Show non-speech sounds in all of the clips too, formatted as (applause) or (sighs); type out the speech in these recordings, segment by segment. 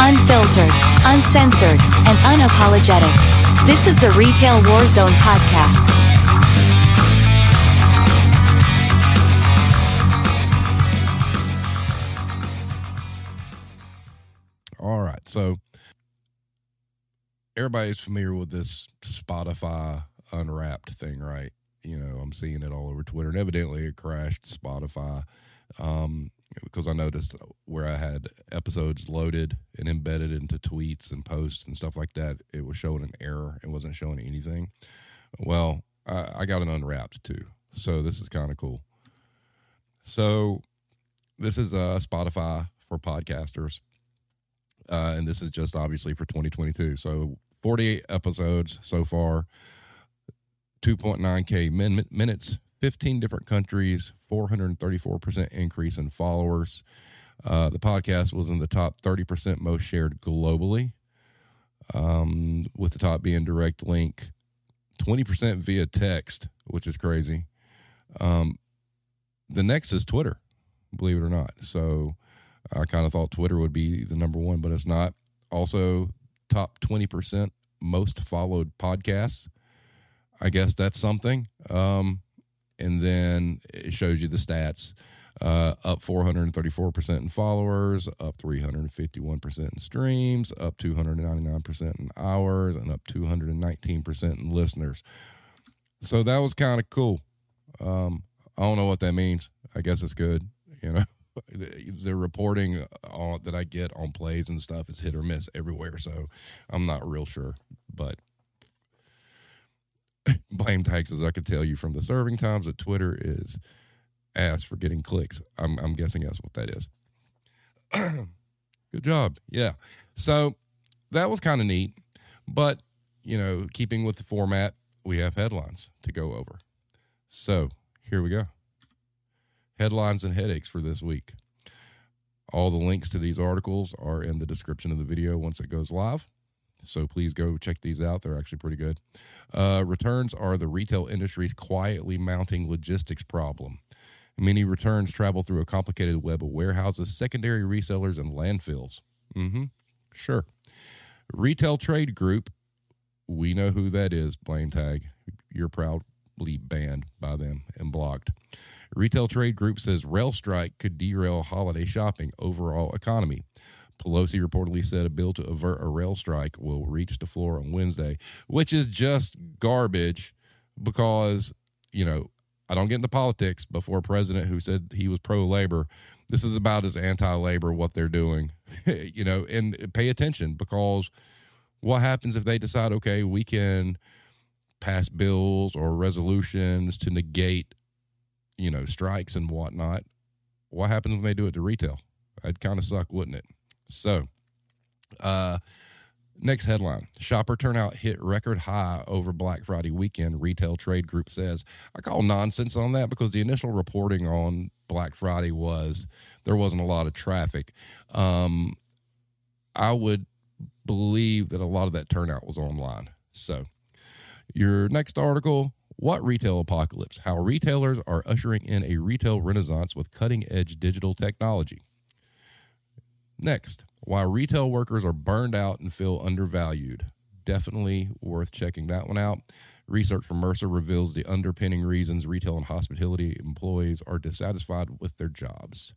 unfiltered, uncensored, and unapologetic. This is the Retail Warzone podcast. All right. So everybody's familiar with this Spotify unwrapped thing, right? You know, I'm seeing it all over Twitter, and evidently it crashed Spotify um, because I noticed where I had episodes loaded and embedded into tweets and posts and stuff like that, it was showing an error. It wasn't showing anything. Well, I, I got an unwrapped too, so this is kind of cool. So this is uh, Spotify for podcasters. Uh, and this is just obviously for 2022. So 48 episodes so far, 2.9K min- minutes, 15 different countries, 434% increase in followers. Uh, the podcast was in the top 30% most shared globally, um, with the top being direct link, 20% via text, which is crazy. Um, the next is Twitter, believe it or not. So I kind of thought Twitter would be the number one, but it's not. Also, top 20% most followed podcasts. I guess that's something. Um, and then it shows you the stats uh, up 434% in followers, up 351% in streams, up 299% in hours, and up 219% in listeners. So that was kind of cool. Um, I don't know what that means. I guess it's good. You know, (laughs) the reporting on, that I get on plays and stuff is hit or miss everywhere. So I'm not real sure, but (laughs) blame taxes. I could tell you from the serving times that Twitter is ass for getting clicks. I'm, I'm guessing that's what that is. (clears throat) Good job. Yeah. So that was kind of neat. But, you know, keeping with the format, we have headlines to go over. So here we go. Headlines and headaches for this week. All the links to these articles are in the description of the video once it goes live. So please go check these out. They're actually pretty good. Uh, returns are the retail industry's quietly mounting logistics problem. Many returns travel through a complicated web of warehouses, secondary resellers, and landfills. Mm-hmm. Sure. Retail Trade Group, we know who that is, blame tag. You're proudly banned by them and blocked. Retail Trade Group says rail strike could derail holiday shopping overall economy. Pelosi reportedly said a bill to avert a rail strike will reach the floor on Wednesday, which is just garbage because, you know, I don't get into politics, but for a president who said he was pro labor, this is about as anti labor what they're doing, (laughs) you know, and pay attention because what happens if they decide, okay, we can pass bills or resolutions to negate, you know, strikes and whatnot? What happens when they do it to retail? It'd kind of suck, wouldn't it? So, uh, next headline Shopper turnout hit record high over Black Friday weekend, Retail Trade Group says. I call nonsense on that because the initial reporting on Black Friday was there wasn't a lot of traffic. Um, I would believe that a lot of that turnout was online. So, your next article What Retail Apocalypse? How retailers are ushering in a retail renaissance with cutting edge digital technology. Next, why retail workers are burned out and feel undervalued. Definitely worth checking that one out. Research from Mercer reveals the underpinning reasons retail and hospitality employees are dissatisfied with their jobs.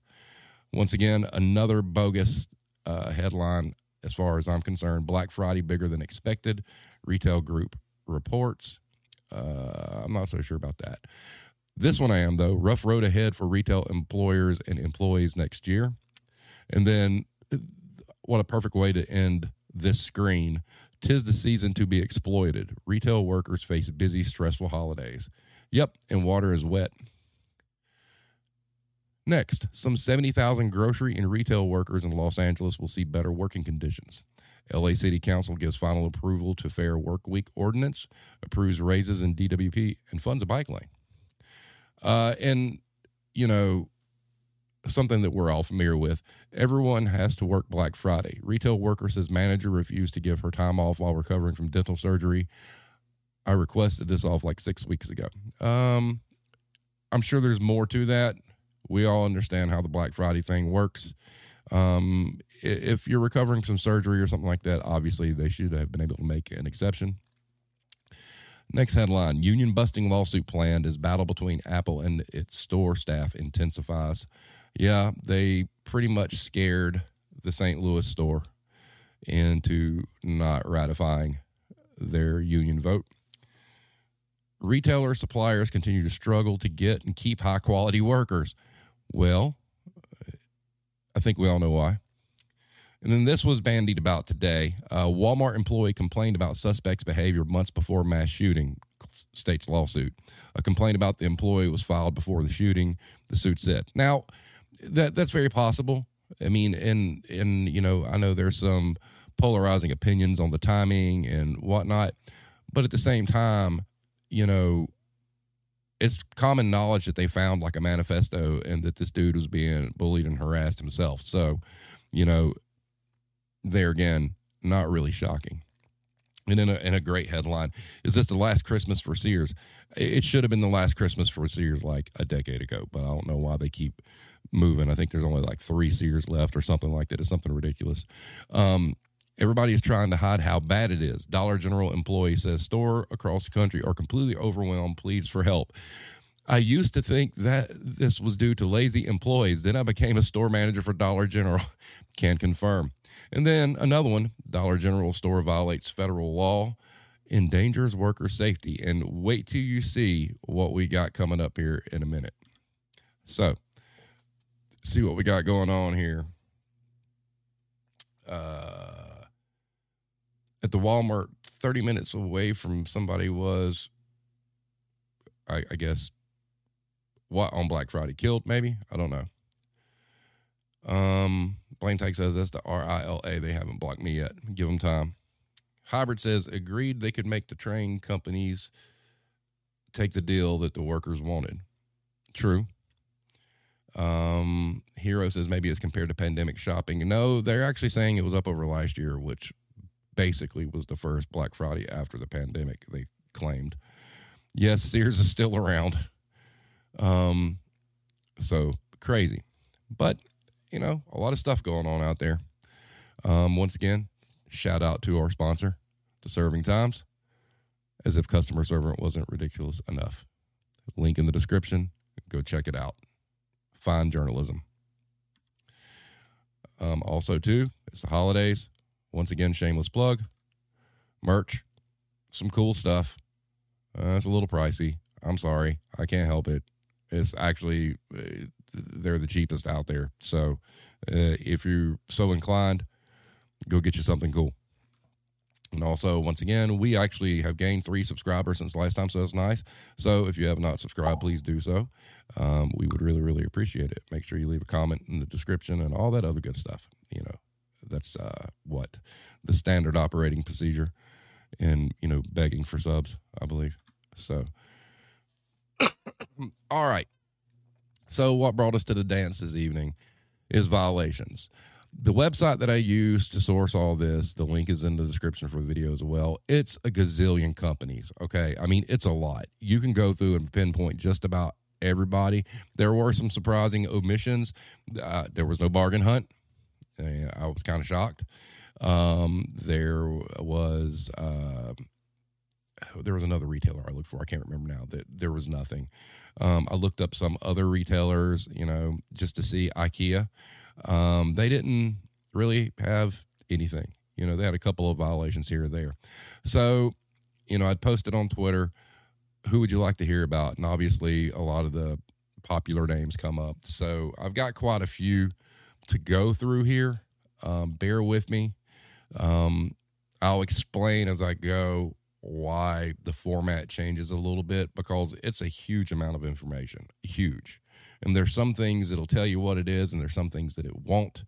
Once again, another bogus uh, headline as far as I'm concerned. Black Friday bigger than expected. Retail group reports. Uh, I'm not so sure about that. This one I am, though. Rough road ahead for retail employers and employees next year. And then what a perfect way to end this screen. Tis the season to be exploited. Retail workers face busy, stressful holidays. Yep, and water is wet. Next, some 70,000 grocery and retail workers in Los Angeles will see better working conditions. LA City Council gives final approval to Fair Work Week ordinance, approves raises in DWP, and funds a bike lane. Uh, and, you know, something that we're all familiar with. Everyone has to work Black Friday. Retail worker says manager refused to give her time off while recovering from dental surgery. I requested this off like six weeks ago. Um, I'm sure there's more to that. We all understand how the Black Friday thing works. Um, if you're recovering from surgery or something like that, obviously they should have been able to make an exception. Next headline Union busting lawsuit planned as battle between Apple and its store staff intensifies. Yeah, they pretty much scared the St. Louis store into not ratifying their union vote. Retailer suppliers continue to struggle to get and keep high quality workers. Well, I think we all know why. And then this was bandied about today. A Walmart employee complained about suspect's behavior months before mass shooting, state's lawsuit. A complaint about the employee was filed before the shooting, the suit said. Now, that that's very possible. I mean, and and you know, I know there's some polarizing opinions on the timing and whatnot, but at the same time, you know, it's common knowledge that they found like a manifesto and that this dude was being bullied and harassed himself. So, you know, there again, not really shocking. And in a, in a great headline, is this the last Christmas for Sears? It should have been the last Christmas for Sears like a decade ago, but I don't know why they keep moving. I think there's only like three Sears left or something like that. It's something ridiculous. Um, everybody is trying to hide how bad it is. Dollar General employee says store across the country are completely overwhelmed, pleads for help. I used to think that this was due to lazy employees. Then I became a store manager for Dollar General. (laughs) Can confirm. And then another one Dollar General store violates federal law, endangers worker safety. And wait till you see what we got coming up here in a minute. So, see what we got going on here. Uh, at the Walmart, 30 minutes away from somebody was, I, I guess, what on Black Friday killed, maybe? I don't know. Um, Blaine Tech says that's the R I L A. They haven't blocked me yet. Give them time. Hybrid says agreed they could make the train companies take the deal that the workers wanted. True. Um, Hero says maybe it's compared to pandemic shopping. No, they're actually saying it was up over last year, which basically was the first Black Friday after the pandemic, they claimed. Yes, Sears is still around. Um, so crazy. But you know, a lot of stuff going on out there. Um, once again, shout out to our sponsor, the Serving Times, as if customer servant wasn't ridiculous enough. Link in the description. Go check it out. Fine journalism. Um, also, too, it's the holidays. Once again, shameless plug. Merch, some cool stuff. Uh, it's a little pricey. I'm sorry. I can't help it. It's actually uh, they're the cheapest out there. So uh, if you're so inclined, go get you something cool. And also, once again, we actually have gained three subscribers since last time, so that's nice. So if you have not subscribed, please do so. Um, we would really, really appreciate it. Make sure you leave a comment in the description and all that other good stuff. You know, that's uh, what the standard operating procedure in you know begging for subs, I believe. So, (coughs) all right. So, what brought us to the dance this evening is violations. The website that I use to source all this, the link is in the description for the video as well. It's a gazillion companies. Okay. I mean, it's a lot. You can go through and pinpoint just about everybody. There were some surprising omissions. Uh, there was no bargain hunt. I was kind of shocked. Um, there was uh, there was another retailer I looked for. I can't remember now. That there was nothing. Um, I looked up some other retailers, you know, just to see IKEA. Um, they didn't really have anything. You know, they had a couple of violations here or there. So, you know, I'd posted on Twitter, who would you like to hear about? And obviously, a lot of the popular names come up. So I've got quite a few to go through here. Um, bear with me. Um, I'll explain as I go why the format changes a little bit because it's a huge amount of information, huge. And there's some things that'll tell you what it is, and there's some things that it won't.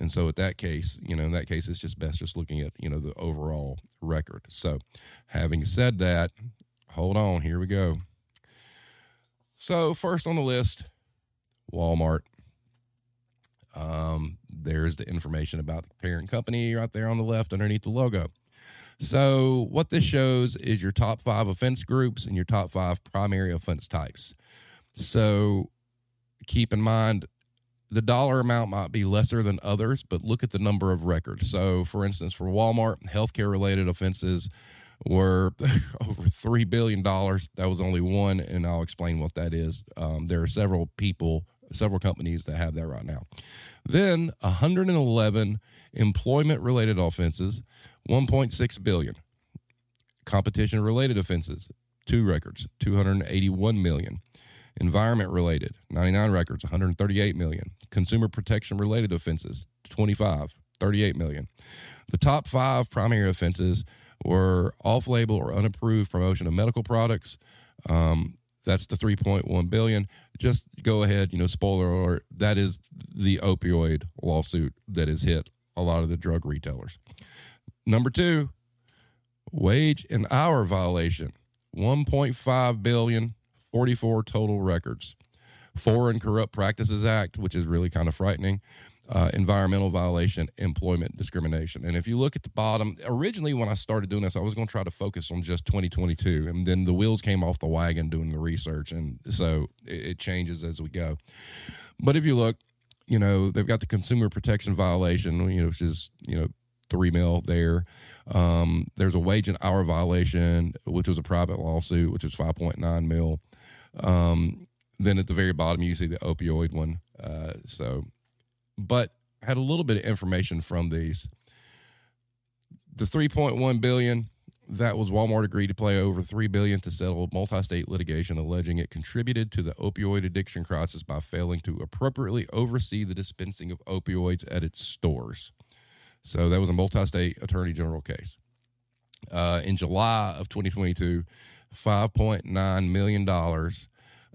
And so, at that case, you know, in that case, it's just best just looking at you know the overall record. So, having said that, hold on, here we go. So, first on the list, Walmart. Um, there's the information about the parent company right there on the left underneath the logo. So, what this shows is your top five offense groups and your top five primary offense types. So, keep in mind the dollar amount might be lesser than others, but look at the number of records. So, for instance, for Walmart, healthcare related offenses were (laughs) over $3 billion. That was only one, and I'll explain what that is. Um, there are several people, several companies that have that right now. Then 111 employment related offenses, 1.6 billion. Competition related offenses, two records, 281 million. Environment related, 99 records, 138 million. Consumer protection related offenses, 25, 38 million. The top five primary offenses were off label or unapproved promotion of medical products. Um, that's the 3.1 billion. Just go ahead, you know, spoiler alert, that is the opioid lawsuit that has hit a lot of the drug retailers. Number two, wage and hour violation. 1.5 billion, 44 total records. Foreign Corrupt Practices Act, which is really kind of frightening. Uh, environmental violation, employment discrimination. And if you look at the bottom, originally when I started doing this, I was going to try to focus on just 2022. And then the wheels came off the wagon doing the research. And so it, it changes as we go. But if you look, you know, they've got the consumer protection violation, you know, which is, you know, three mil there. Um, there's a wage and hour violation, which was a private lawsuit, which was 5.9 mil. Um, then at the very bottom, you see the opioid one. Uh, so but had a little bit of information from these. The 3.1 billion that was Walmart agreed to pay over 3 billion to settle multi-state litigation alleging it contributed to the opioid addiction crisis by failing to appropriately oversee the dispensing of opioids at its stores. So that was a multi-state attorney general case. Uh, in July of 2022, 5.9 million dollars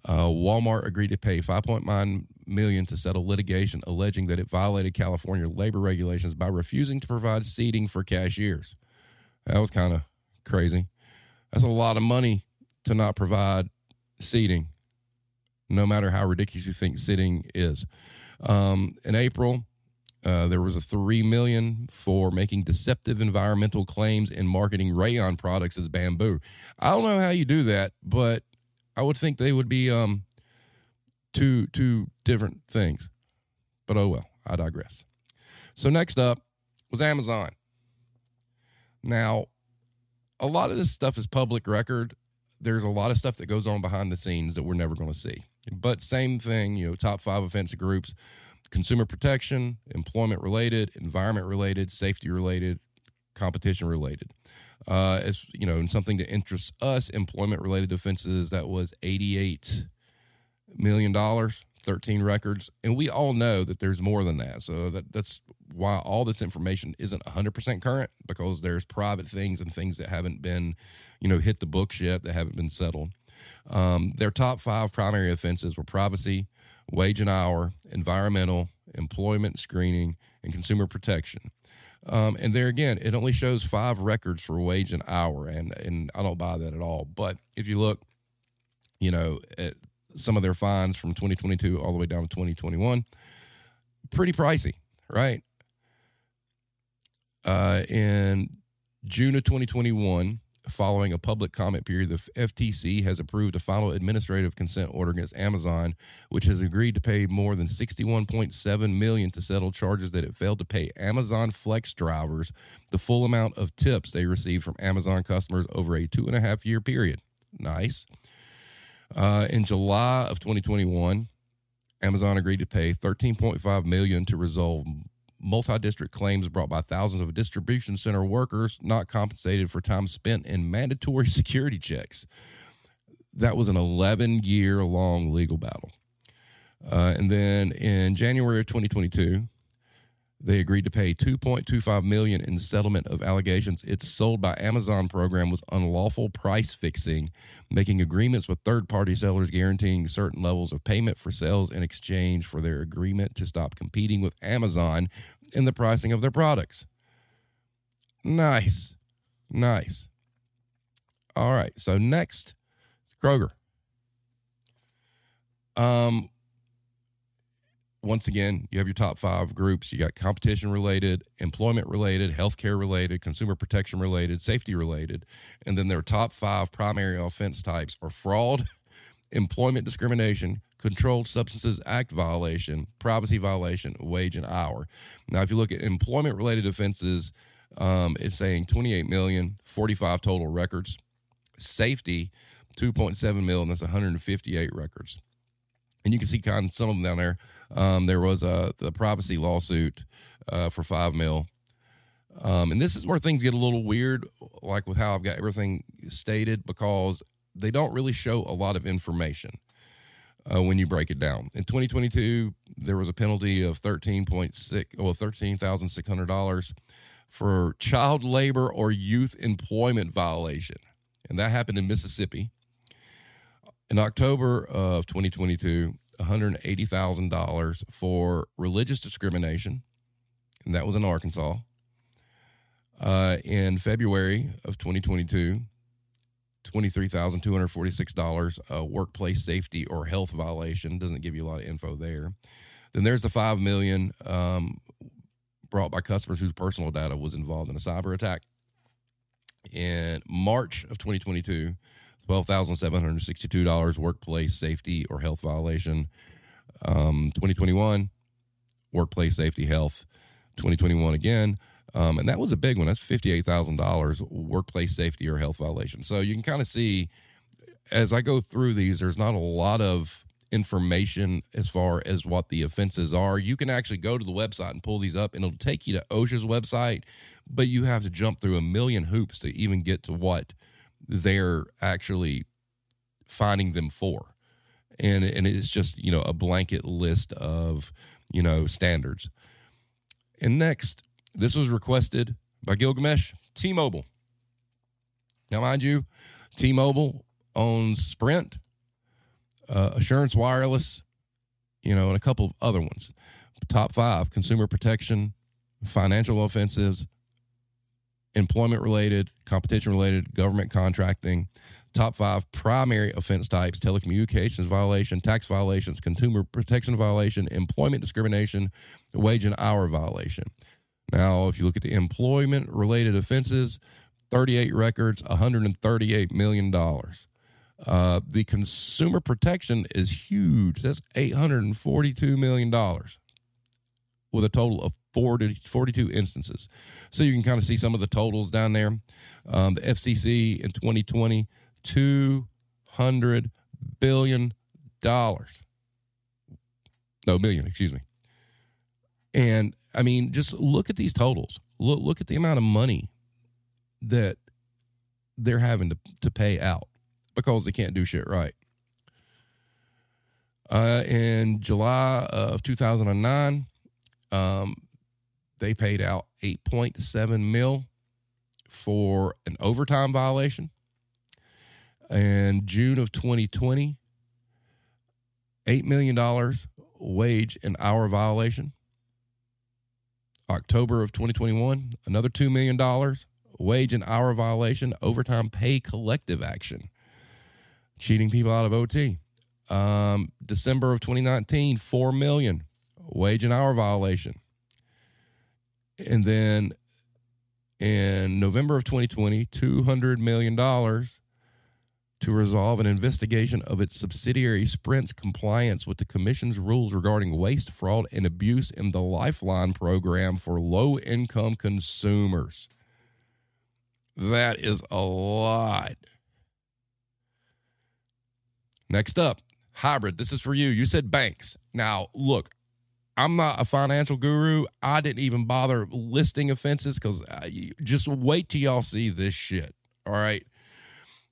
uh, Walmart agreed to pay 5.9 million to settle litigation alleging that it violated California labor regulations by refusing to provide seating for cashiers. That was kind of crazy. That's a lot of money to not provide seating, no matter how ridiculous you think sitting is. Um, in April, uh, there was a three million for making deceptive environmental claims and marketing rayon products as bamboo. I don't know how you do that, but I would think they would be um, two two different things. But oh well, I digress. So next up was Amazon. Now, a lot of this stuff is public record. There's a lot of stuff that goes on behind the scenes that we're never going to see. But same thing, you know, top five offensive groups, consumer protection, employment related, environment related, safety related, competition related uh, as you know, and something that interests us, employment related offenses, that was $88 million, 13 records. And we all know that there's more than that. So that, that's why all this information isn't 100% current because there's private things and things that haven't been, you know, hit the books yet that haven't been settled. Um, their top five primary offenses were privacy, wage and hour, environmental, employment screening, and consumer protection. Um, and there again, it only shows five records for wage and hour, and and I don't buy that at all. But if you look, you know, at some of their fines from 2022 all the way down to 2021, pretty pricey, right? Uh, in June of 2021, following a public comment period, the FTC has approved a final administrative consent order against Amazon, which has agreed to pay more than 61.7 million to settle charges that it failed to pay Amazon Flex drivers the full amount of tips they received from Amazon customers over a two and a half year period. Nice. Uh, in July of 2021, Amazon agreed to pay 13.5 million to resolve multi-district claims brought by thousands of distribution center workers not compensated for time spent in mandatory (laughs) security checks. That was an 11 year long legal battle. Uh, and then in January of 2022, they agreed to pay 2.25 million in settlement of allegations its sold by Amazon program was unlawful price fixing, making agreements with third-party sellers guaranteeing certain levels of payment for sales in exchange for their agreement to stop competing with Amazon in the pricing of their products. Nice. Nice. All right. So next, Kroger. Um once again, you have your top five groups. You got competition related, employment related, healthcare related, consumer protection related, safety related. And then their top five primary offense types are fraud, (laughs) employment discrimination, Controlled Substances Act violation, privacy violation, wage and hour. Now, if you look at employment related offenses, um, it's saying 28 million, 45 total records. Safety, 2.7 million, that's 158 records. And you can see kind of some of them down there. Um, there was a the privacy lawsuit uh, for five mil. Um, and this is where things get a little weird, like with how I've got everything stated, because they don't really show a lot of information uh, when you break it down. In 2022, there was a penalty of 13.6, well, $13,600 for child labor or youth employment violation. And that happened in Mississippi. In October of 2022, $180,000 for religious discrimination, and that was in Arkansas. Uh, in February of 2022, $23,246 uh, workplace safety or health violation. Doesn't give you a lot of info there. Then there's the 5 million um, brought by customers whose personal data was involved in a cyber attack. In March of 2022, $12,762 workplace safety or health violation. Um, 2021, workplace safety health. 2021 again, um, and that was a big one. That's $58,000 workplace safety or health violation. So you can kind of see as I go through these, there's not a lot of information as far as what the offenses are. You can actually go to the website and pull these up, and it'll take you to OSHA's website, but you have to jump through a million hoops to even get to what they're actually finding them for. And, and it's just, you know, a blanket list of, you know, standards. And next, this was requested by Gilgamesh, T Mobile. Now, mind you, T Mobile owns Sprint, uh, Assurance Wireless, you know, and a couple of other ones. Top five consumer protection, financial offenses, employment related, competition related, government contracting. Top five primary offense types telecommunications violation, tax violations, consumer protection violation, employment discrimination, wage and hour violation. Now, if you look at the employment related offenses, 38 records, $138 million. Uh, the consumer protection is huge. That's $842 million with a total of 40, 42 instances. So you can kind of see some of the totals down there. Um, the FCC in 2020, $200 billion. No, million, excuse me. And I mean, just look at these totals. Look, look at the amount of money that they're having to, to pay out because they can't do shit right. Uh, in July of 2009, um, they paid out 8.7 mil for an overtime violation. And June of 2020, $8 million wage and hour violation. October of 2021, another $2 million wage and hour violation, overtime pay collective action, cheating people out of OT. Um, December of 2019, 4 million wage and hour violation. And then in November of 2020, $200 million to resolve an investigation of its subsidiary Sprint's compliance with the Commission's rules regarding waste, fraud, and abuse in the Lifeline program for low income consumers. That is a lot. Next up, hybrid. This is for you. You said banks. Now, look, I'm not a financial guru. I didn't even bother listing offenses because just wait till y'all see this shit. All right.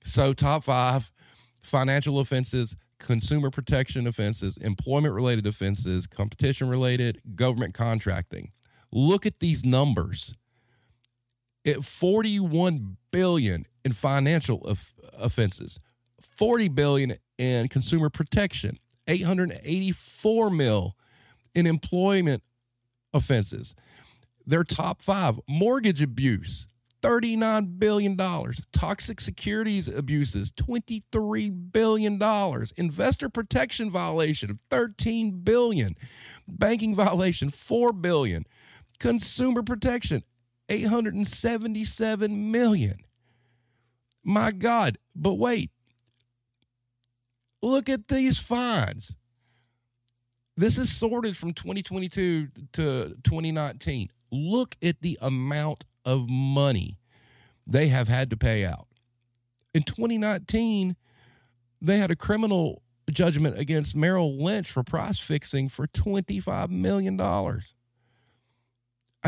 So, top five financial offenses, consumer protection offenses, employment related offenses, competition related, government contracting. Look at these numbers. At 41 billion in financial of, offenses, 40 billion in consumer protection, 884 mil in employment offenses. Their top five mortgage abuse, $39 billion. Toxic securities abuses, $23 billion. Investor protection violation, 13 billion. Banking violation, 4 billion. Consumer protection, 877 million. My God, but wait. Look at these fines. This is sorted from 2022 to 2019. Look at the amount of money they have had to pay out. In 2019, they had a criminal judgment against Merrill Lynch for price fixing for $25 million. I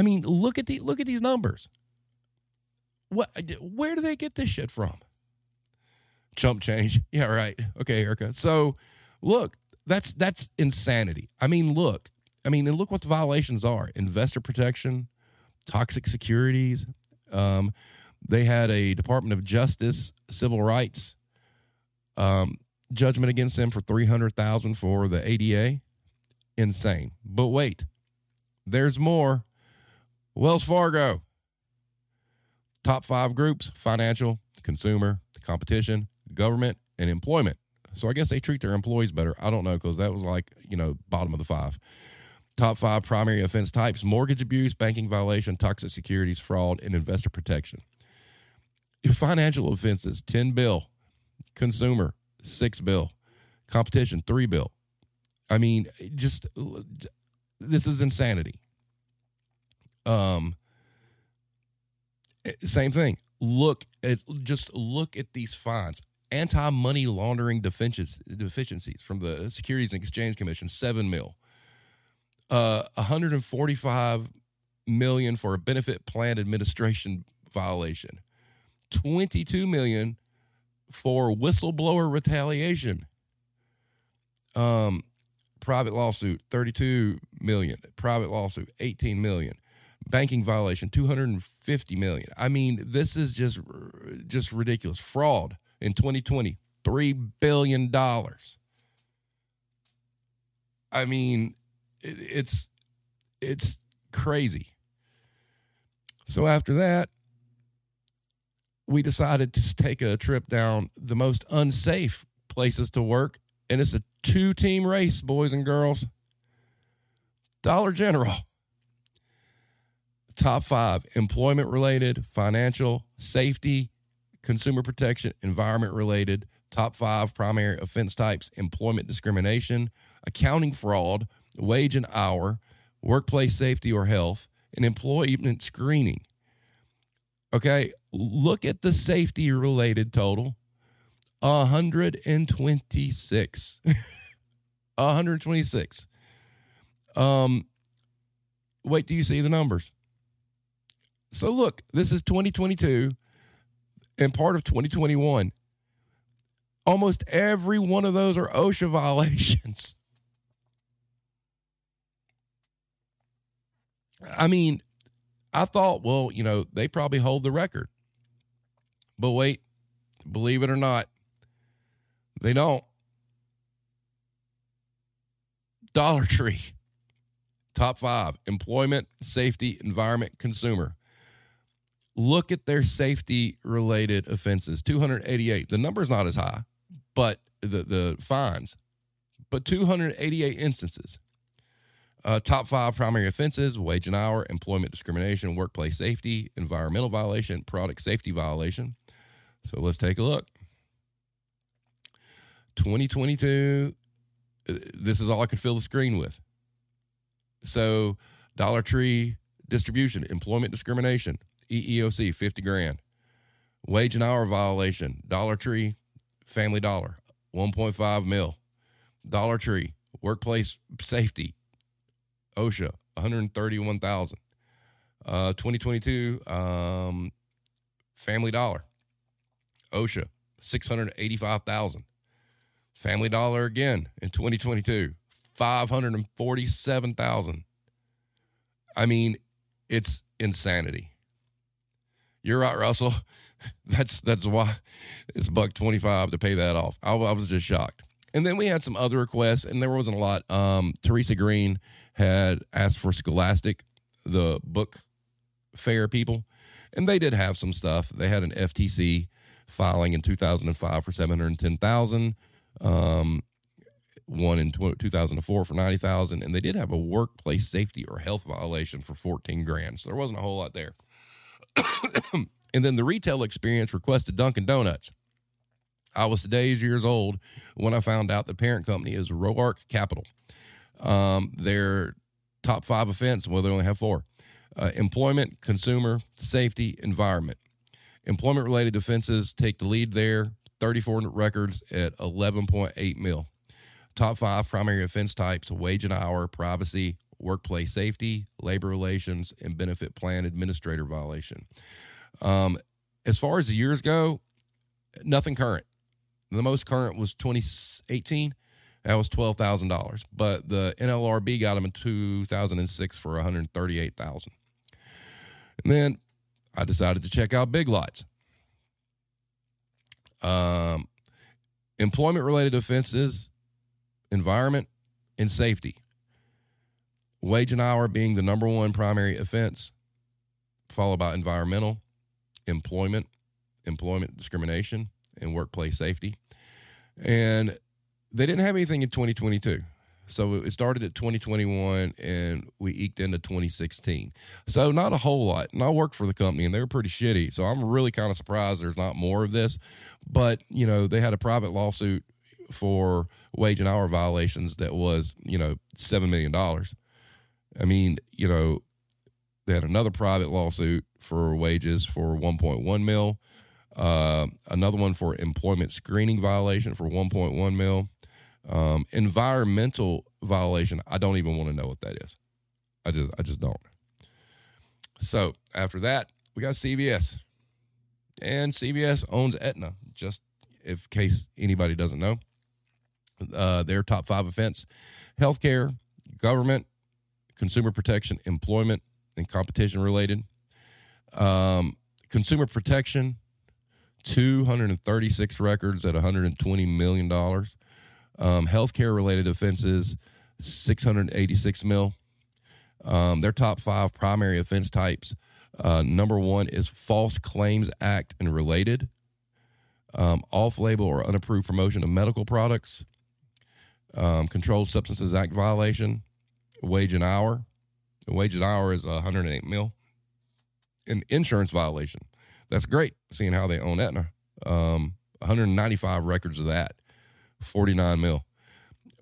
mean, look at the look at these numbers. What where do they get this shit from? Chump change. (laughs) Yeah, right. Okay, Erica. So look, that's that's insanity. I mean, look. I mean, and look what the violations are: investor protection, toxic securities. Um, they had a Department of Justice civil rights um, judgment against them for three hundred thousand for the ADA. Insane. But wait, there's more. Wells Fargo. Top five groups: financial, consumer, competition, government, and employment. So I guess they treat their employees better. I don't know because that was like, you know, bottom of the five. Top five primary offense types mortgage abuse, banking violation, toxic securities, fraud, and investor protection. Financial offenses 10 bill, consumer 6 bill, competition 3 bill. I mean, just this is insanity. Um, same thing. Look at just look at these fines anti money laundering deficiencies from the Securities and Exchange Commission, seven mil. Uh, 145 million for a benefit plan administration violation, 22 million for whistleblower retaliation. Um, private lawsuit, 32 million. Private lawsuit, 18 million. Banking violation, 250 million. I mean, this is just just ridiculous. Fraud, in 2020, $3 billion. I mean, it's it's crazy. So after that, we decided to take a trip down the most unsafe places to work, and it's a two-team race, boys and girls. Dollar General. Top 5 employment related, financial, safety, consumer protection, environment related, top five primary offense types employment discrimination, accounting fraud, wage and hour, workplace safety or health, and employment screening. Okay, look at the safety related total 126. 126. (laughs) Um, wait, do you see the numbers? So, look, this is 2022 and part of 2021. Almost every one of those are OSHA violations. I mean, I thought, well, you know, they probably hold the record. But wait, believe it or not, they don't. Dollar Tree, top five employment, safety, environment, consumer look at their safety related offenses 288 the number's not as high but the the fines but 288 instances. Uh, top five primary offenses wage and hour employment discrimination workplace safety environmental violation product safety violation. So let's take a look. 2022 uh, this is all i could fill the screen with. So dollar tree distribution employment discrimination EEOC, 50 grand. Wage and hour violation, Dollar Tree, Family Dollar, 1.5 mil. Dollar Tree, workplace safety, OSHA, 131,000. Uh, 2022, um, Family Dollar, OSHA, 685,000. Family Dollar again in 2022, 547,000. I mean, it's insanity. You're right, Russell. (laughs) That's that's why it's buck twenty five to pay that off. I, I, was just shocked. And then we had some other requests, and there wasn't a lot. Um, Teresa Green had asked for Scholastic, the book fair people, and they did have some stuff. They had an FTC filing in 2005 for 710,000, um, one in 2004 for 90,000, and they did have a workplace safety or health violation for 14 grand. So there wasn't a whole lot there. (coughs) and then the retail experience requested Dunkin' Donuts. I was today's years old when I found out the parent company is Roark Capital. Um, their top five offense, well, they only have four uh, employment, consumer, safety, environment. Employment related offenses take the lead there, 34 records at 11.8 mil. Top five primary offense types wage and hour, privacy, workplace safety, labor relations, and benefit plan administrator violation. Um, as far as the years go, nothing current. The most current was 2018. That was twelve thousand dollars, but the NLRB got him in 2006 for 138,000. And then I decided to check out Big Lots. Um, employment related offenses, environment, and safety. Wage and hour being the number one primary offense, followed by environmental, employment, employment discrimination, and workplace safety. And they didn't have anything in 2022. So it started at 2021 and we eked into 2016. So not a whole lot. And I worked for the company and they were pretty shitty. So I'm really kind of surprised there's not more of this. But, you know, they had a private lawsuit for wage and hour violations that was, you know, $7 million. I mean, you know, they had another private lawsuit for wages for 1.1 mil. Uh, another one for employment screening violation for 1.1 mil. Um, environmental violation, I don't even want to know what that is. I just I just don't. So after that, we got CVS. And CVS owns Aetna, just in case anybody doesn't know. Uh, their top five offense healthcare, government, consumer protection, employment, and competition related. Um, consumer protection, 236 records at $120 million. Um, healthcare related offenses, 686 mil. Um, their top five primary offense types. Uh, number one is False Claims Act and related, um, off label or unapproved promotion of medical products, um, Controlled Substances Act violation, wage an hour. The wage an hour is 108 mil. An insurance violation. That's great, seeing how they own Aetna. Um, 195 records of that, 49 mil.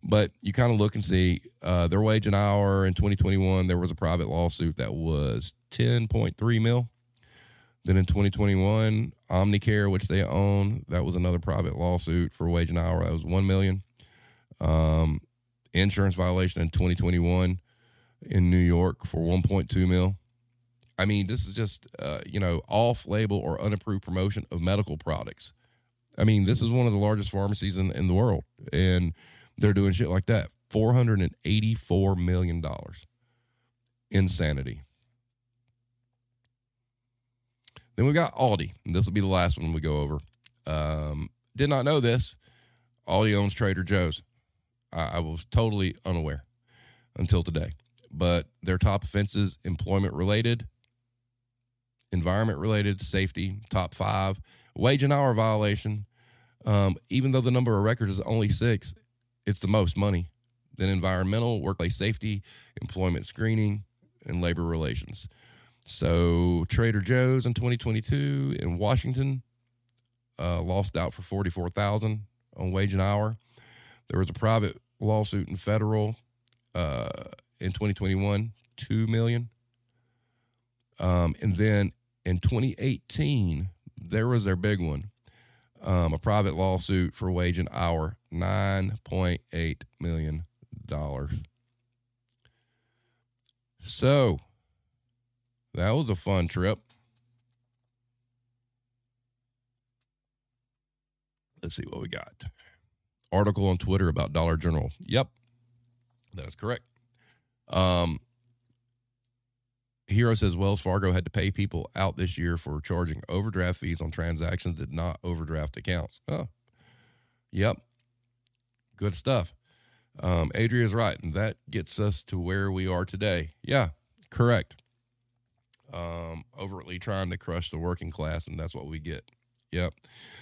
But you kind of look and see uh, their wage an hour in 2021. There was a private lawsuit that was 10.3 mil. Then in 2021, Omnicare, which they own, that was another private lawsuit for wage an hour. That was 1 million. Um, insurance violation in 2021 in New York for 1.2 mil. I mean, this is just, uh, you know, off label or unapproved promotion of medical products. I mean, this is one of the largest pharmacies in, in the world, and they're doing shit like that. $484 million. Insanity. Then we got Aldi. This will be the last one we go over. Um, did not know this. Aldi owns Trader Joe's. I, I was totally unaware until today. But their top offenses, employment related, environment related, safety, top five, wage and hour violation. Um, even though the number of records is only six, it's the most money. Then environmental, workplace safety, employment screening, and labor relations. So Trader Joe's in 2022 in Washington uh, lost out for 44,000 on wage and hour. There was a private lawsuit in federal uh, in 2021, two million. Um, and then in 2018, there was their big one, um, a private lawsuit for wage and hour, $9.8 million. So that was a fun trip. Let's see what we got. Article on Twitter about Dollar General. Yep, that's correct. Um, Hero says Wells Fargo had to pay people out this year for charging overdraft fees on transactions that not overdraft accounts. Oh, yep. Good stuff. Um, Adria's right. And that gets us to where we are today. Yeah, correct. Um, overtly trying to crush the working class, and that's what we get. Yep.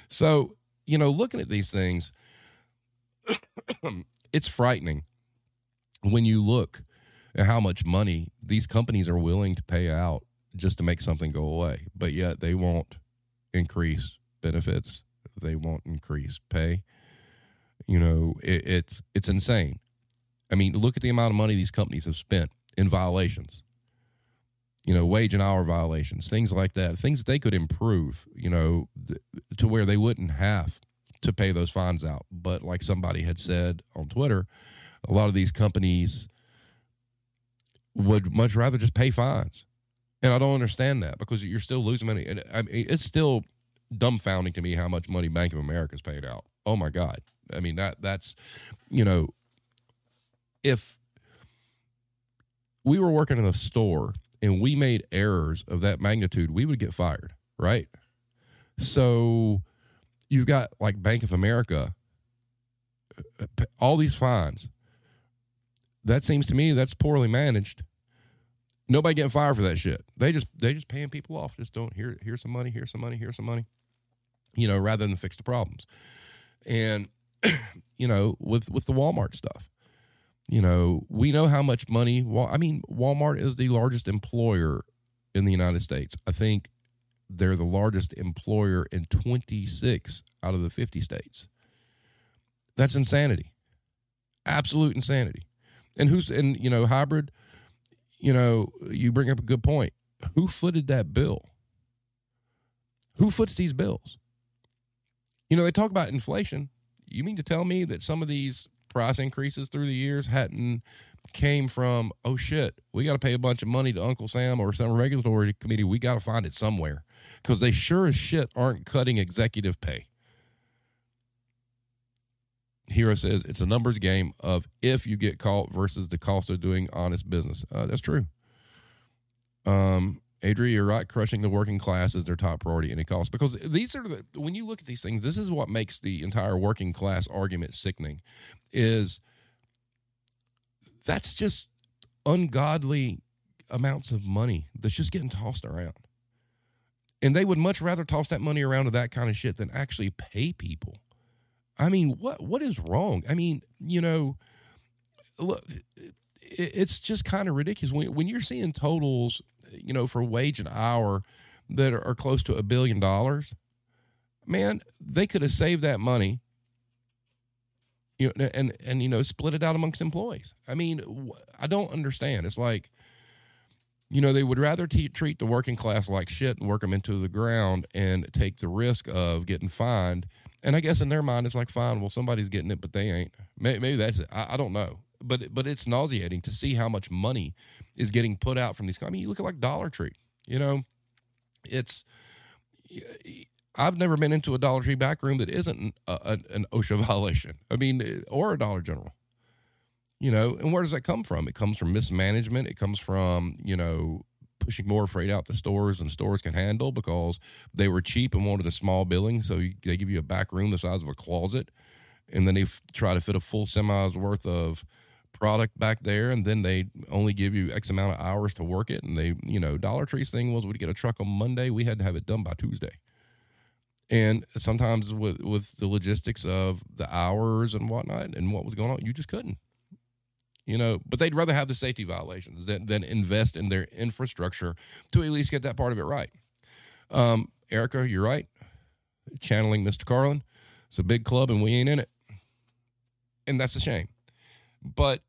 So, you know, looking at these things, (coughs) it's frightening when you look at how much money these companies are willing to pay out just to make something go away, but yet they won't increase benefits. they won't increase pay. You know, it, it's it's insane. I mean, look at the amount of money these companies have spent in violations. You know, wage and hour violations, things like that, things that they could improve. You know, th- to where they wouldn't have to pay those fines out. But like somebody had said on Twitter, a lot of these companies would much rather just pay fines. And I don't understand that because you're still losing money. And I mean, it's still dumbfounding to me how much money Bank of America's paid out. Oh my God. I mean, that that's, you know, if we were working in a store and we made errors of that magnitude, we would get fired, right? So you've got like Bank of America, uh, uh, all these fines. That seems to me that's poorly managed. Nobody getting fired for that shit. They just they just paying people off. Just don't here here's some money, here's some money, here's some money. You know, rather than fix the problems. And (clears throat) you know, with with the Walmart stuff, you know, we know how much money. Well, I mean, Walmart is the largest employer in the United States. I think they're the largest employer in 26 out of the 50 states. That's insanity. Absolute insanity. And who's and you know, hybrid, you know, you bring up a good point. Who footed that bill? Who foots these bills? You know, they talk about inflation. You mean to tell me that some of these price increases through the years hadn't came from, oh shit, we got to pay a bunch of money to Uncle Sam or some regulatory committee. We got to find it somewhere because they sure as shit aren't cutting executive pay. Hero says it's a numbers game of if you get caught versus the cost of doing honest business. Uh, that's true. Um, Adria, you're right. Crushing the working class is their top priority, and it costs because these are the when you look at these things. This is what makes the entire working class argument sickening. Is that's just ungodly amounts of money that's just getting tossed around. And they would much rather toss that money around to that kind of shit than actually pay people. I mean, what what is wrong? I mean, you know, look, it's just kind of ridiculous when when you're seeing totals, you know, for wage and hour that are, are close to a billion dollars. Man, they could have saved that money you know, and and you know, split it out amongst employees. I mean, I don't understand. It's like, you know, they would rather t- treat the working class like shit and work them into the ground and take the risk of getting fined. And I guess in their mind, it's like, fine, well, somebody's getting it, but they ain't. Maybe, maybe that's it. I, I, don't know. But but it's nauseating to see how much money is getting put out from these. I mean, you look at like Dollar Tree. You know, it's I've never been into a Dollar Tree back room that isn't a, a, an OSHA (laughs) violation. I mean, eh, or a Dollar General. You know, and where does that come from? It comes from mismanagement. It comes from you know pushing more freight out the stores than stores can handle because they were cheap and wanted a small billing. So they give you a back room the size of a closet, and then they f- try to fit a full semi's worth of product back there, and then they only give you X amount of hours to work it. And they, you know, Dollar Tree's thing was we'd get a truck on Monday, we had to have it done by Tuesday and sometimes with with the logistics of the hours and whatnot and what was going on, you just couldn't. You know, but they'd rather have the safety violations than than invest in their infrastructure to at least get that part of it right. Um, Erica, you're right. Channeling Mr. Carlin, it's a big club and we ain't in it, and that's a shame. But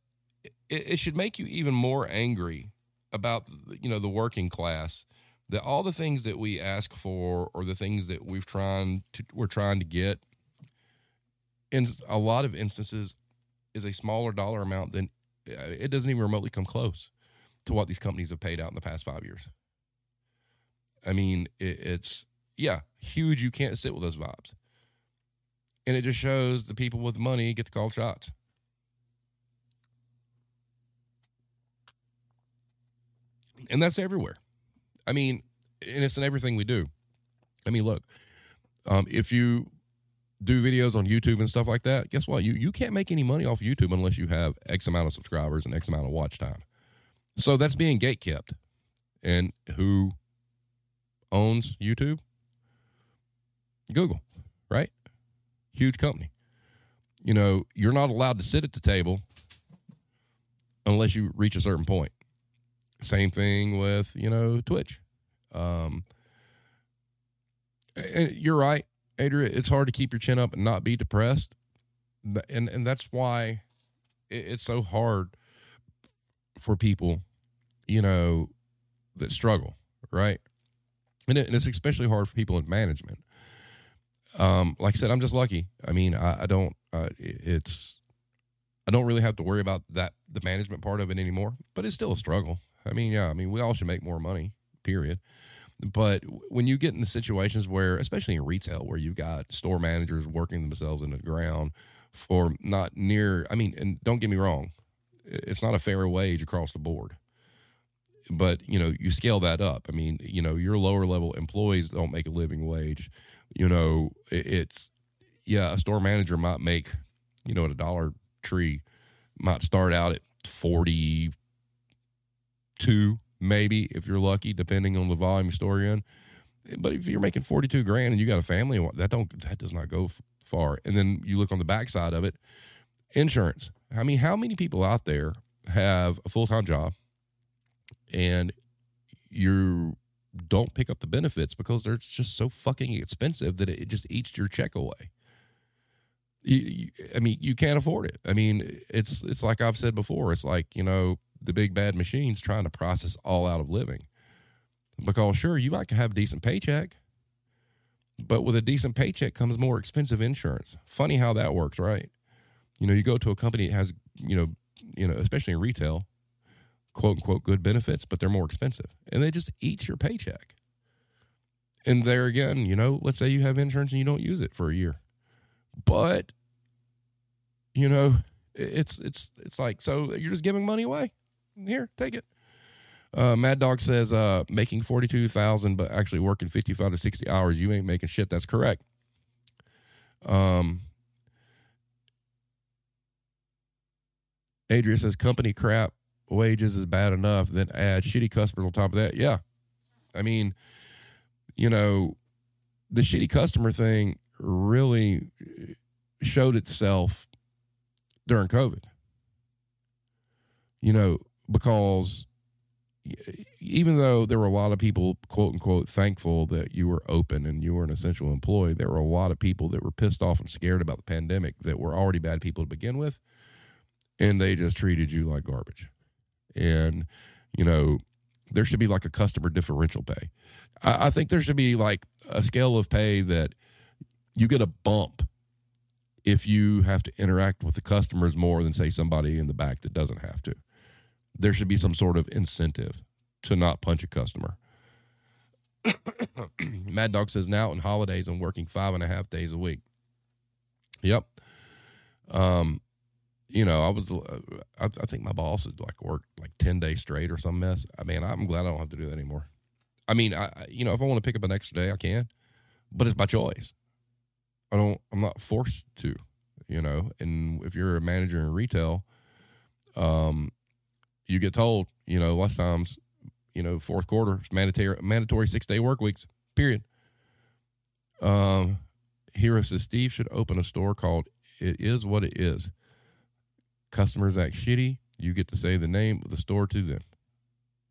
it, it should make you even more angry about you know the working class that all the things that we ask for or the things that we've trying to we're trying to get in a lot of instances is a smaller dollar amount than uh, it doesn't even remotely come close to what these companies have paid out in the past five years. I mean, it, it's yeah, huge. You can't sit with those vibes, and it just shows the people with money get to call shots. And that's everywhere. I mean, and it's in everything we do. I mean, look, um, if you do videos on YouTube and stuff like that, guess what? You you can't make any money off YouTube unless you have X amount of subscribers and X amount of watch time. So that's being gate kept. And who owns YouTube? Google, right? Huge company. You know, you're not allowed to sit at the table unless you reach a certain point. Same thing with, you know, Twitch. Um, you're right. Adria, it's hard to keep your chin up and not be depressed, and and that's why it's so hard for people, you know, that struggle, right? And, it, and it's especially hard for people in management. Um, like I said, I'm just lucky. I mean, I, I don't. Uh, it's I don't really have to worry about that the management part of it anymore. But it's still a struggle. I mean, yeah. I mean, we all should make more money. Period. But when you get into situations where, especially in retail, where you've got store managers working themselves into the ground for not near, I mean, and don't get me wrong, it's not a fair wage across the board. But, you know, you scale that up. I mean, you know, your lower level employees don't make a living wage. You know, it's, yeah, a store manager might make, you know, at a dollar tree, might start out at 42 maybe if you're lucky, depending on the volume store you're in. But if you're making 42 grand and you got a family, that don't that does not go far. And then you look on the backside of it, insurance. I mean, how many people out there have a full time job and you don't pick up the benefits because they're just so fucking expensive that it just eats your check away. You, you, I mean, you can't afford it. I mean, it's it's like I've said before. It's like you know, the big bad machines trying to process all out of living. Because sure, you might have a decent paycheck, but with a decent paycheck comes more expensive insurance. Funny how that works, right? You know, you go to a company that has, you know, you know, especially in retail, quote unquote good benefits, but they're more expensive. And they just eat your paycheck. And there again, you know, let's say you have insurance and you don't use it for a year. But you know, it's it's it's like so you're just giving money away here, take it. Uh, Mad Dog says, uh, making 42,000, but actually working 55 to 60 hours. You ain't making shit. That's correct. Um, Adria says, company crap wages is bad enough. Then add shitty customers on top of that. Yeah. I mean, you know, the shitty customer thing really showed itself during COVID. You know, because even though there were a lot of people, quote unquote, thankful that you were open and you were an essential employee, there were a lot of people that were pissed off and scared about the pandemic that were already bad people to begin with. And they just treated you like garbage. And, you know, there should be like a customer differential pay. I, I think there should be like a scale of pay that you get a bump if you have to interact with the customers more than, say, somebody in the back that doesn't have to there should be some sort of incentive to not punch a customer. (coughs) Mad Dog says now in holidays I'm working five and a half days a week. Yep. Um, you know, I was, uh, I, I, think my boss has like worked like 10 days straight or some mess. I mean, I'm glad I don't have to do that anymore. I mean, I, you know, if I want to pick up an extra day, I can, but it's my choice. I don't, I'm not forced to, you know, and if you're a manager in retail, um, you get told, you know, lots of times, you know, fourth quarter mandatory mandatory six day work weeks. Period. Um, Hero says Steve should open a store called "It Is What It Is." Customers act shitty. You get to say the name of the store to them.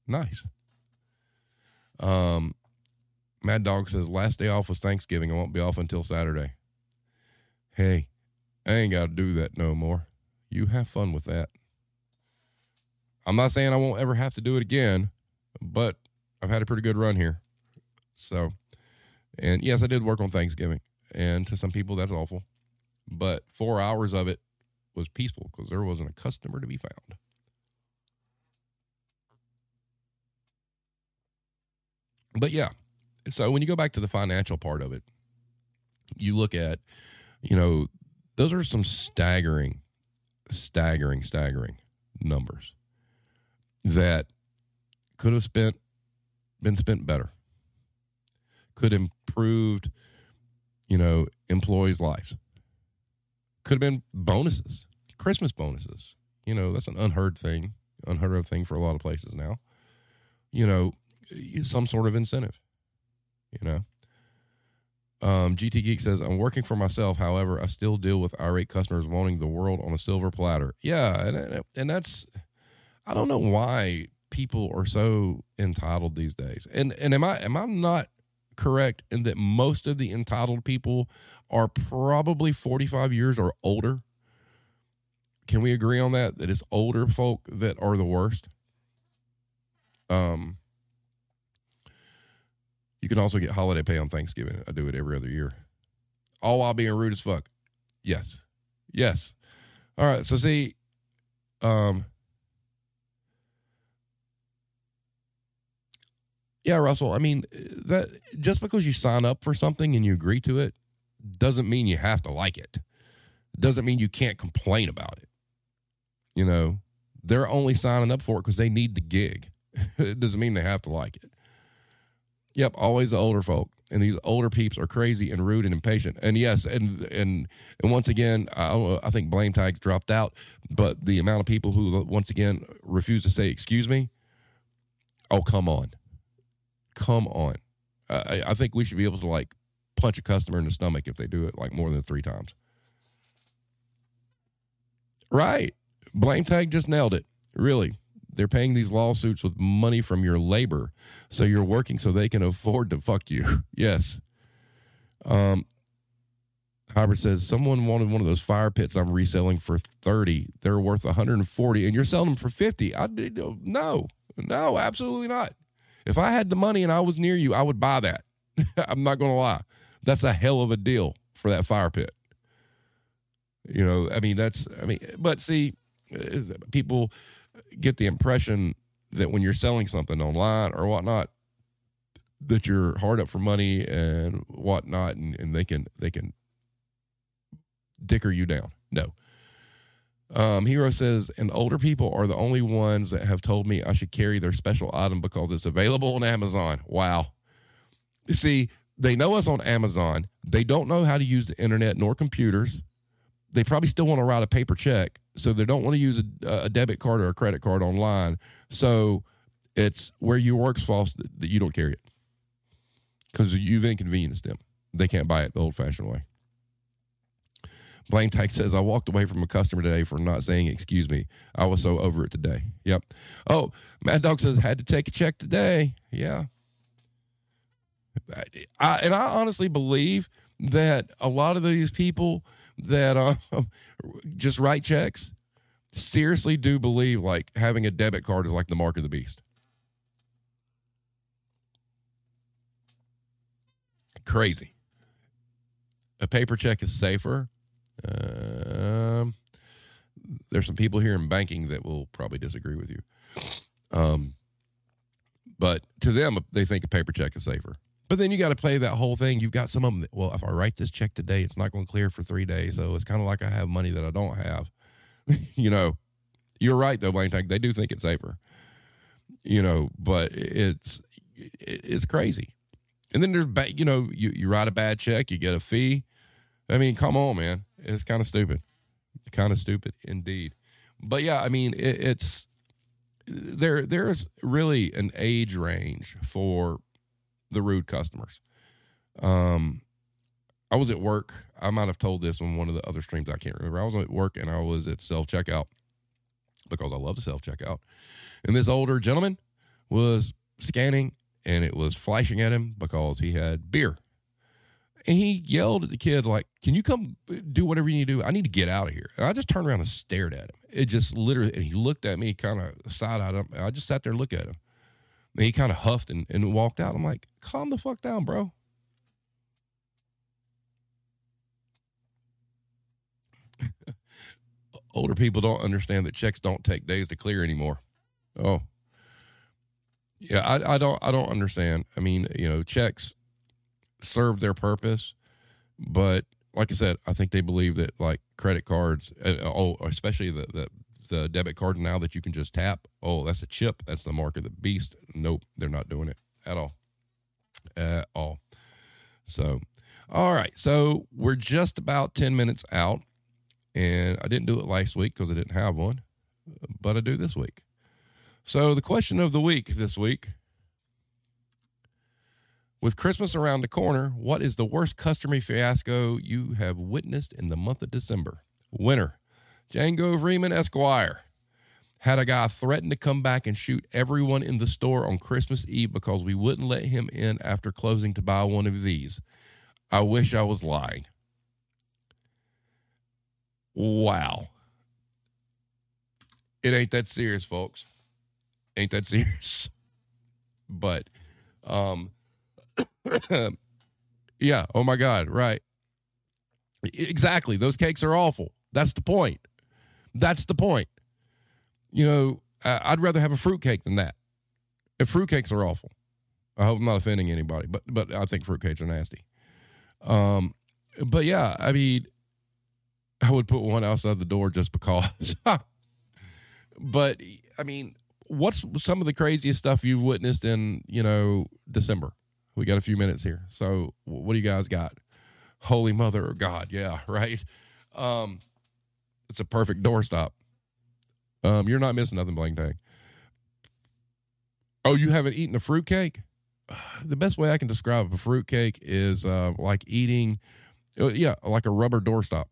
Nice. Um, Mad Dog says last day off was Thanksgiving. I won't be off until Saturday. Hey, I ain't got to do that no more. You have fun with that. I'm not saying I won't ever have to do it again, but I've had a pretty good run here. So, and yes, I did work on Thanksgiving, and to some people that's awful, but four hours of it was peaceful because there wasn't a customer to be found. But yeah, so when you go back to the financial part of it, you look at, you know, those are some staggering, staggering, staggering numbers that could have spent been spent better could improved you know employees lives could have been bonuses christmas bonuses you know that's an unheard thing unheard of thing for a lot of places now you know some sort of incentive you know um, GT Geek says, I'm working for myself. However, I still deal with irate customers wanting the world on a silver platter. Yeah. And, and that's, I don't know why people are so entitled these days. And and am I am I not correct in that most of the entitled people are probably 45 years or older? Can we agree on that? That it's older folk that are the worst? Um, you can also get holiday pay on Thanksgiving. I do it every other year. All while being rude as fuck. Yes. Yes. All right. So see, um, yeah, Russell. I mean, eh, that just because you sign up for something and you agree to it doesn't mean you have to like it. Doesn't mean you can't complain about it. You know, they're only signing up for it because they need the gig. (laughs) it doesn't mean they have to like it. Yep, always the older folk, and these older peeps are crazy and rude and impatient. And yes, and and and once again, I, I think blame tags dropped out, but the amount of people who once again refuse to say excuse me. Oh come on, come on. I, I think we should be able to like punch a customer in the stomach if they do it like more than three times. Right. Blame Tank just nailed it. Really. They're paying these lawsuits with money from your labor. So you're working so they can afford to fuck you. (laughs) yes. Um, Hybrid says someone wanted one of those fire pits I'm reselling for 30. They're worth 140 and you're selling them for 50. I did no. No, absolutely not. If I had the money and I was near you, I would buy that. (laughs) I'm not going to lie. That's a hell of a deal for that fire pit. You know, I mean, that's, I mean, but see, uh, people get the impression that when you're selling something online or whatnot, that you're hard up for money and whatnot, and, and they can they can dicker you down. No. Um, Hero says, and older people are the only ones that have told me I should carry their special item because it's available on Amazon. Wow. You see, they know us on Amazon. They don't know how to use the internet nor computers. They probably still want to write a paper check so they don't want to use a, a debit card or a credit card online. So it's where your work's false that you don't carry it because you've inconvenienced them. They can't buy it the old fashioned way. Blaine Tyke says, I walked away from a customer today for not saying excuse me. I was so over it today. Yep. Oh, Mad Dog says, had to take a check today. Yeah. I, and I honestly believe that a lot of these people that uh, (laughs) just write checks seriously do believe like having a debit card is like the mark of the beast. Crazy. A paper check is safer. Um, there's some people here in banking that will probably disagree with you. Um, but to them, they think a paper check is safer. But then you got to play that whole thing. You've got some of them that, well, if I write this check today, it's not going to clear for three days. So it's kind of like I have money that I don't have. (laughs) you know, you're right, though, Blame Tank. They do think it's safer, you know, but it's, it's crazy. And then there's, ba- you know, you, you write a bad check, you get a fee. I mean, come on, man. It's kind of stupid. Kind of stupid indeed. But yeah, I mean, it, it's, there, there's really an age range for the rude customers. Um, I was at work. I might have told this on one of the other streams. I can't remember. I was at work and I was at self checkout because I love the self checkout. And this older gentleman was scanning and it was flashing at him because he had beer. And he yelled at the kid, like, Can you come do whatever you need to do? I need to get out of here. And I just turned around and stared at him. It just literally, and he looked at me kind of side eyed. Him. I just sat there and looked at him. And he kind of huffed and, and walked out. I'm like, calm the fuck down, bro. (laughs) Older people don't understand that checks don't take days to clear anymore. Oh, yeah, I, I don't I don't understand. I mean, you know, checks serve their purpose, but like I said, I think they believe that like credit cards, uh, oh, especially the, the the debit card now that you can just tap. Oh, that's a chip. That's the mark of the beast. Nope, they're not doing it at all. At all. So, all right. So we're just about 10 minutes out. And I didn't do it last week because I didn't have one, but I do this week. So the question of the week this week with Christmas around the corner, what is the worst customer fiasco you have witnessed in the month of December? Winner Django Freeman Esquire. had a guy threaten to come back and shoot everyone in the store on Christmas Eve because we wouldn't let him in after closing to buy one of these. I wish I was lying. Wow. It ain't that serious, folks. Ain't that serious. (laughs) But um (coughs) yeah, oh my god, right. Exactly. Those cakes are awful. That's the point. That's the point. You know, I'd rather have a fruitcake than that. If fruitcakes are awful. I hope I'm not offending anybody, but but I think fruitcakes are nasty. Um, but yeah, I mean, I would put one outside the door just because. (laughs) but I mean, what's some of the craziest stuff you've witnessed in you know December? We got a few minutes here, so what do you guys got? Holy Mother of God, yeah, (laughs) right. Um, it's a perfect doorstop. Um, you're not missing nothing, Blame Tank. Oh, you haven't eaten a fruitcake? (sighs) The best way I can describe a fruitcake is uh, like eating, uh, yeah, like a rubber doorstop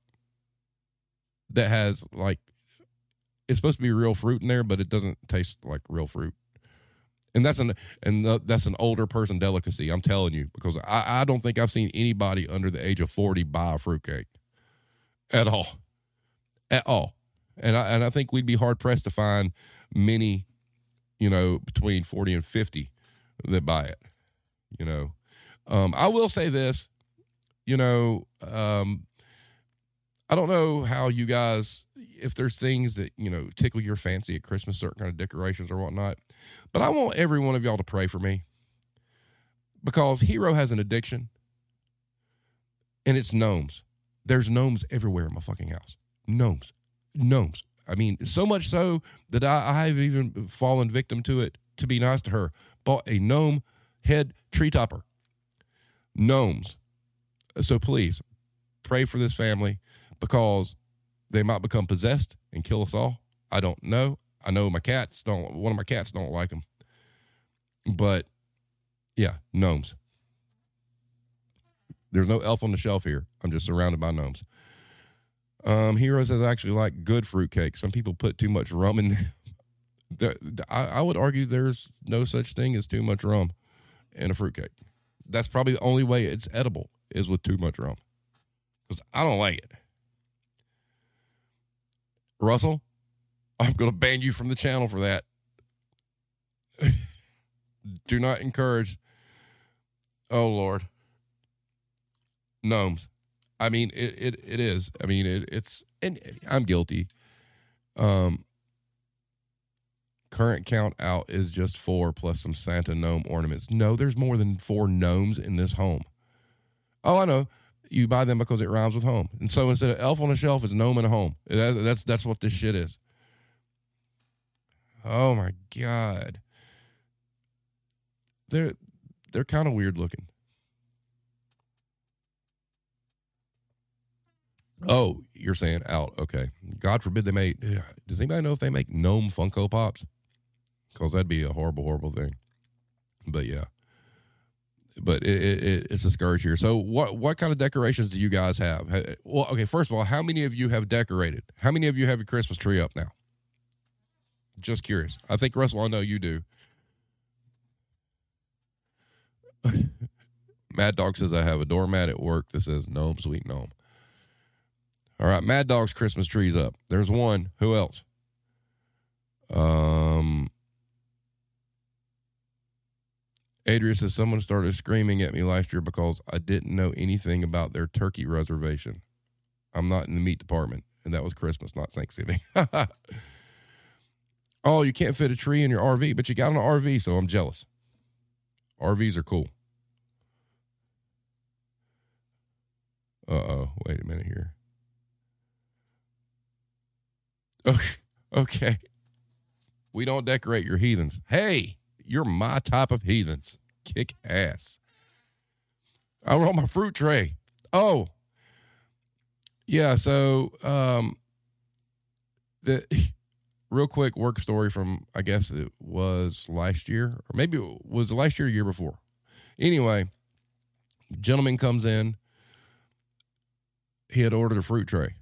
that has like it's supposed to be real fruit in there, but it doesn't taste like real fruit. And that's an and that's an older person delicacy. I'm telling you because I, I don't think I've seen anybody under the age of forty buy a fruitcake at all, at all. And I and I think we'd be hard pressed to find many, you know, between forty and fifty that buy it. You know, um, I will say this, you know, um, I don't know how you guys, if there's things that, you know, tickle your fancy at Christmas, certain kind of decorations or whatnot. But I want every one of y'all to pray for me because Hero has an addiction and it's gnomes. There's gnomes everywhere in my fucking house. Gnomes. Gnomes. I mean, so much so that I, I've even fallen victim to it to be nice to her. Bought a gnome head tree topper. Gnomes. So please pray for this family because they might become possessed and kill us all. I don't know. I know my cats don't. One of my cats don't like them, but yeah, gnomes. There's no elf on the shelf here. I'm just surrounded by gnomes. Um, Hero says I actually like good fruitcake. Some people put too much rum in there. (laughs) I, I would argue there's no such thing as too much rum in a fruitcake. That's probably the only way it's edible is with too much rum. Because I don't like it. Russell, I'm going to ban you from the channel for that. (laughs) Do not encourage. Oh Lord, gnomes. I mean, it it, it is. I mean, it, it's and I'm guilty. Um, current count out is just four plus some Santa gnome ornaments. No, there's more than four gnomes in this home. Oh, I know you buy them because it rhymes with home. And so instead of elf on a shelf, it's gnome in a home. That, that's that's what this shit is. Oh my god. They're they're kind of weird looking. Oh, you're saying out. Okay. God forbid they make. Does anybody know if they make gnome Funko Pops? Because that'd be a horrible, horrible thing. But yeah but it, it, it's a scourge here. So, what what kind of decorations do you guys have? Well, okay, first of all, how many of you have decorated? How many of you have your Christmas tree up now? Just curious. I think Russell, I know you do. (laughs) Mad Dog says I have a doormat at work that says "Gnome, sweet gnome." All right, Mad Dog's Christmas tree's up. There's one. Who else? Um, Adria says someone started screaming at me last year because I didn't know anything about their turkey reservation. I'm not in the meat department, and that was Christmas, not Thanksgiving. (laughs) oh, you can't fit a tree in your RV, but you got an RV, so I'm jealous. RVs are cool. Uh oh, wait a minute here. Okay. (laughs) okay. We don't decorate your heathens. Hey, you're my type of heathens. Kick ass. I want my fruit tray. Oh, yeah. So, um, the (laughs) real quick work story from I guess it was last year, or maybe it was last year, year before. Anyway, gentleman comes in. He had ordered a fruit tray.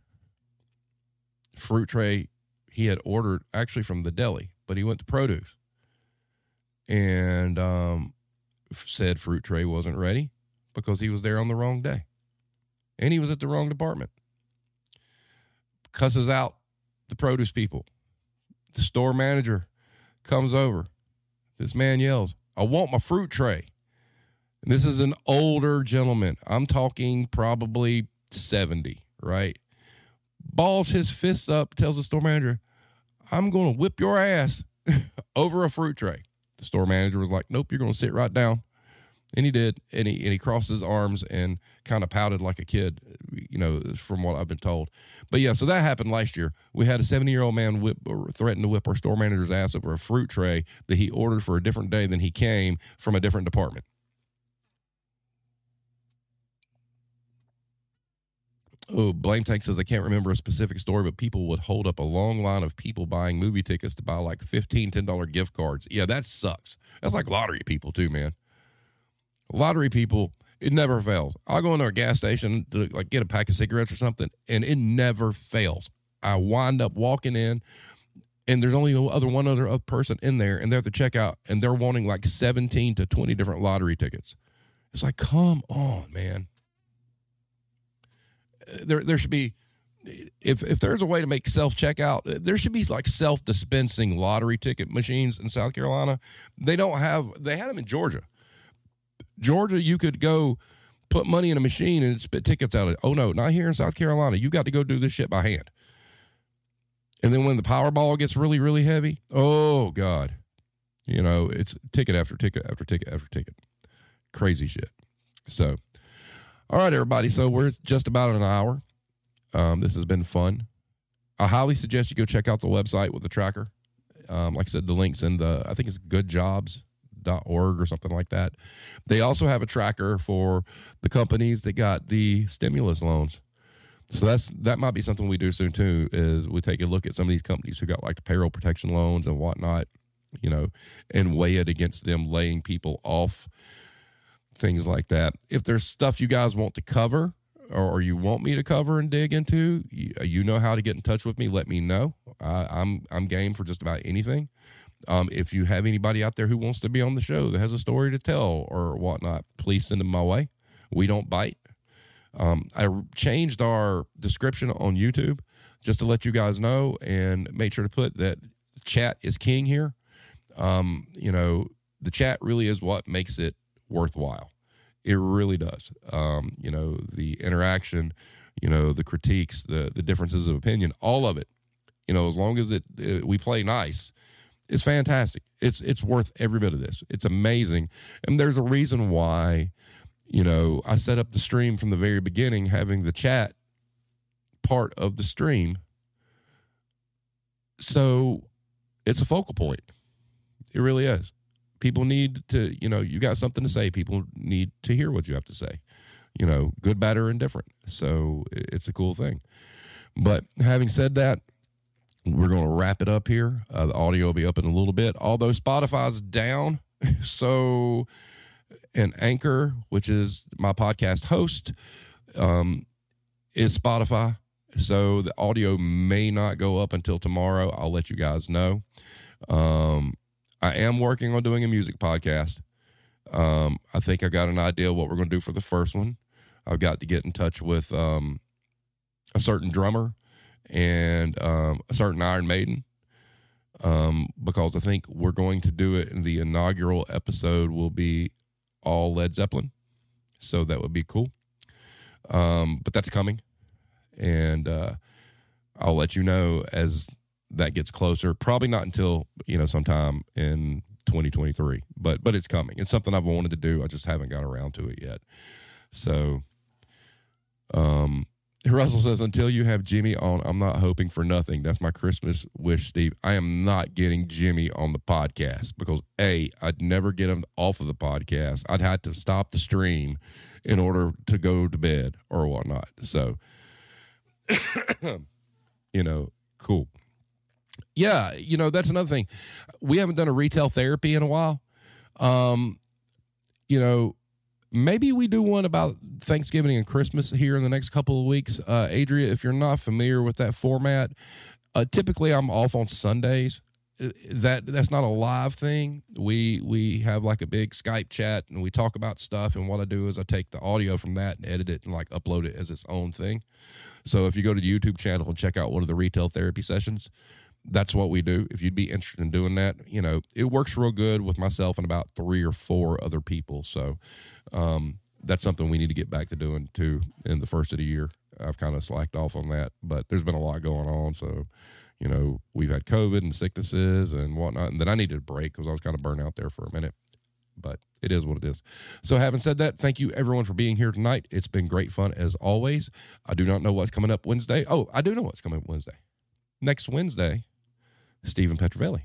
Fruit tray he had ordered actually from the deli, but he went to produce and um, said fruit tray wasn't ready because he was there on the wrong day and he was at the wrong department. Cusses out the produce people. The store manager comes over. This man yells, I want my fruit tray. And this is an older gentleman. I'm talking probably 70, right? Balls his fists up, tells the store manager, I'm going to whip your ass (laughs) over a fruit tray. The store manager was like, Nope, you're going to sit right down. And he did. And he, and he crossed his arms and kind of pouted like a kid, you know, from what I've been told. But yeah, so that happened last year. We had a 70 year old man whip, threaten to whip our store manager's ass over a fruit tray that he ordered for a different day than he came from a different department. Oh, Blame Tank says I can't remember a specific story, but people would hold up a long line of people buying movie tickets to buy like $15, $10 gift cards. Yeah, that sucks. That's like lottery people too, man. Lottery people, it never fails. I'll go into a gas station to like get a pack of cigarettes or something, and it never fails. I wind up walking in, and there's only other one other uh, person in there, and they're at the checkout, and they're wanting like 17 to 20 different lottery tickets. It's like, come on, man there there should be if if there's a way to make self checkout, there should be like self dispensing lottery ticket machines in South Carolina. They don't have. They had them in Georgia. Georgia, you could go put money in a machine and spit tickets out. Of, oh no, not here in South Carolina. You got to go do this shit by hand. And then when the Powerball gets really really heavy, oh god, you know it's ticket after ticket after ticket after ticket, crazy shit. So all right, everybody. So we're just about an hour. Um, this has been fun. I highly suggest you go check out the website with the tracker. Um, like I said, the links in the, I think it's goodjobs.org or something like that. They also have a tracker for the companies that got the stimulus loans. So that's that might be something we do soon too. Is we take a look at some of these companies who got like the payroll protection loans and whatnot, you know, and weigh it against them laying people off things like that. If there's stuff you guys want to cover or you want me to cover and dig into, you, know how to get in touch with me. Let me know. I'm I'm game for just about anything. Um, if you have anybody out there who wants to be on the show that has a story to tell or whatnot, please send them my way. We don't bite. Um, I changed our description on YouTube just to let you guys know and make sure to put that chat is king here. Um, you know, the chat really is what makes it worthwhile. It really does. Um, you know, the interaction, you know, the critiques, the the differences of opinion, all of it. You know, as long as it, it we play nice, it's fantastic. It's it's worth every bit of this. It's amazing, and there's a reason why. You know, I set up the stream from the very beginning, having the chat part of the stream. So it's a focal point. It really is people need to, you know, you got something to say. People need to hear what you have to say, you know, good, bad, or indifferent. So it's a cool thing. But having said that, we're going to wrap it up here. Uh, the audio will be up in a little bit, although Spotify's down. (laughs) So, an Anchor, which is my podcast host, um, is Spotify. So the audio may not go up until tomorrow. I'll let you guys know. Um, I am working on doing a music podcast. Um, I think I got an idea what we're going to do for the first one. I've got to get in touch with um, a certain drummer and um, a certain Iron Maiden um, because I think we're going to do it. And the inaugural episode will be all Led Zeppelin, so that would be cool. Um, but that's coming, and uh, I'll let you know as that gets closer. Probably not until you know sometime in 2023, but but it's coming. It's something I've wanted to do. I just haven't got around to it yet. So, um, (laughs) Russell says, until you have Jimmy on, I'm not hoping for nothing. That's my Christmas wish, Steve. I am not getting Jimmy on the podcast because A, I'd never get him off of the podcast. I'd have to stop the stream in order to go to bed or whatnot. So, (coughs) you know, cool. Yeah, you know that's another thing. We haven't done a retail therapy in a while. Um, you know, maybe we do one about Thanksgiving and Christmas here in the next couple of weeks. Uh, Adria, if you're not familiar with that format, Uh, typically, I'm off on Sundays. Uh, That that's not a live thing. We we have like a big Skype chat and we talk about stuff. And what I do is I take the audio from that and edit it and like upload it as its own thing. So if you go to the YouTube channel and check out one of the retail therapy sessions, that's what we do. If you'd be interested in doing that, you know, it works real good with myself and about three or four other people. So um, that's something we need to get back to doing too in the first of the year. I've kind of slacked off on that, but there's been a lot going on. So, you know, we've had COVID and sicknesses and whatnot. And then I needed a break because I was kind of burnt out there for a minute. But it is what it is. So, having said that, thank you everyone for being here tonight. It's been great fun as always. I do not know what's coming up Wednesday. Oh, I do know what's coming up Wednesday. Next Wednesday, Stephen Petrovelli.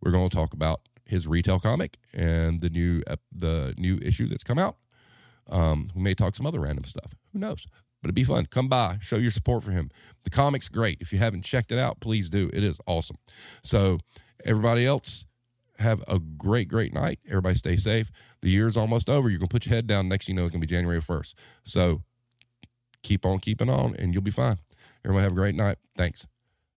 We're going to talk about his retail comic and the new ep- the new issue that's come out. Um, we may talk some other random stuff. Who knows? But it'd be fun. Come by, show your support for him. The comic's great. If you haven't checked it out, please do. It is awesome. So, everybody else, have a great, great night. Everybody stay safe. The year's almost over. You're going to put your head down. Next, you know, it's going to be January 1st. So, keep on keeping on, and you'll be fine. Everybody have a great night. Thanks.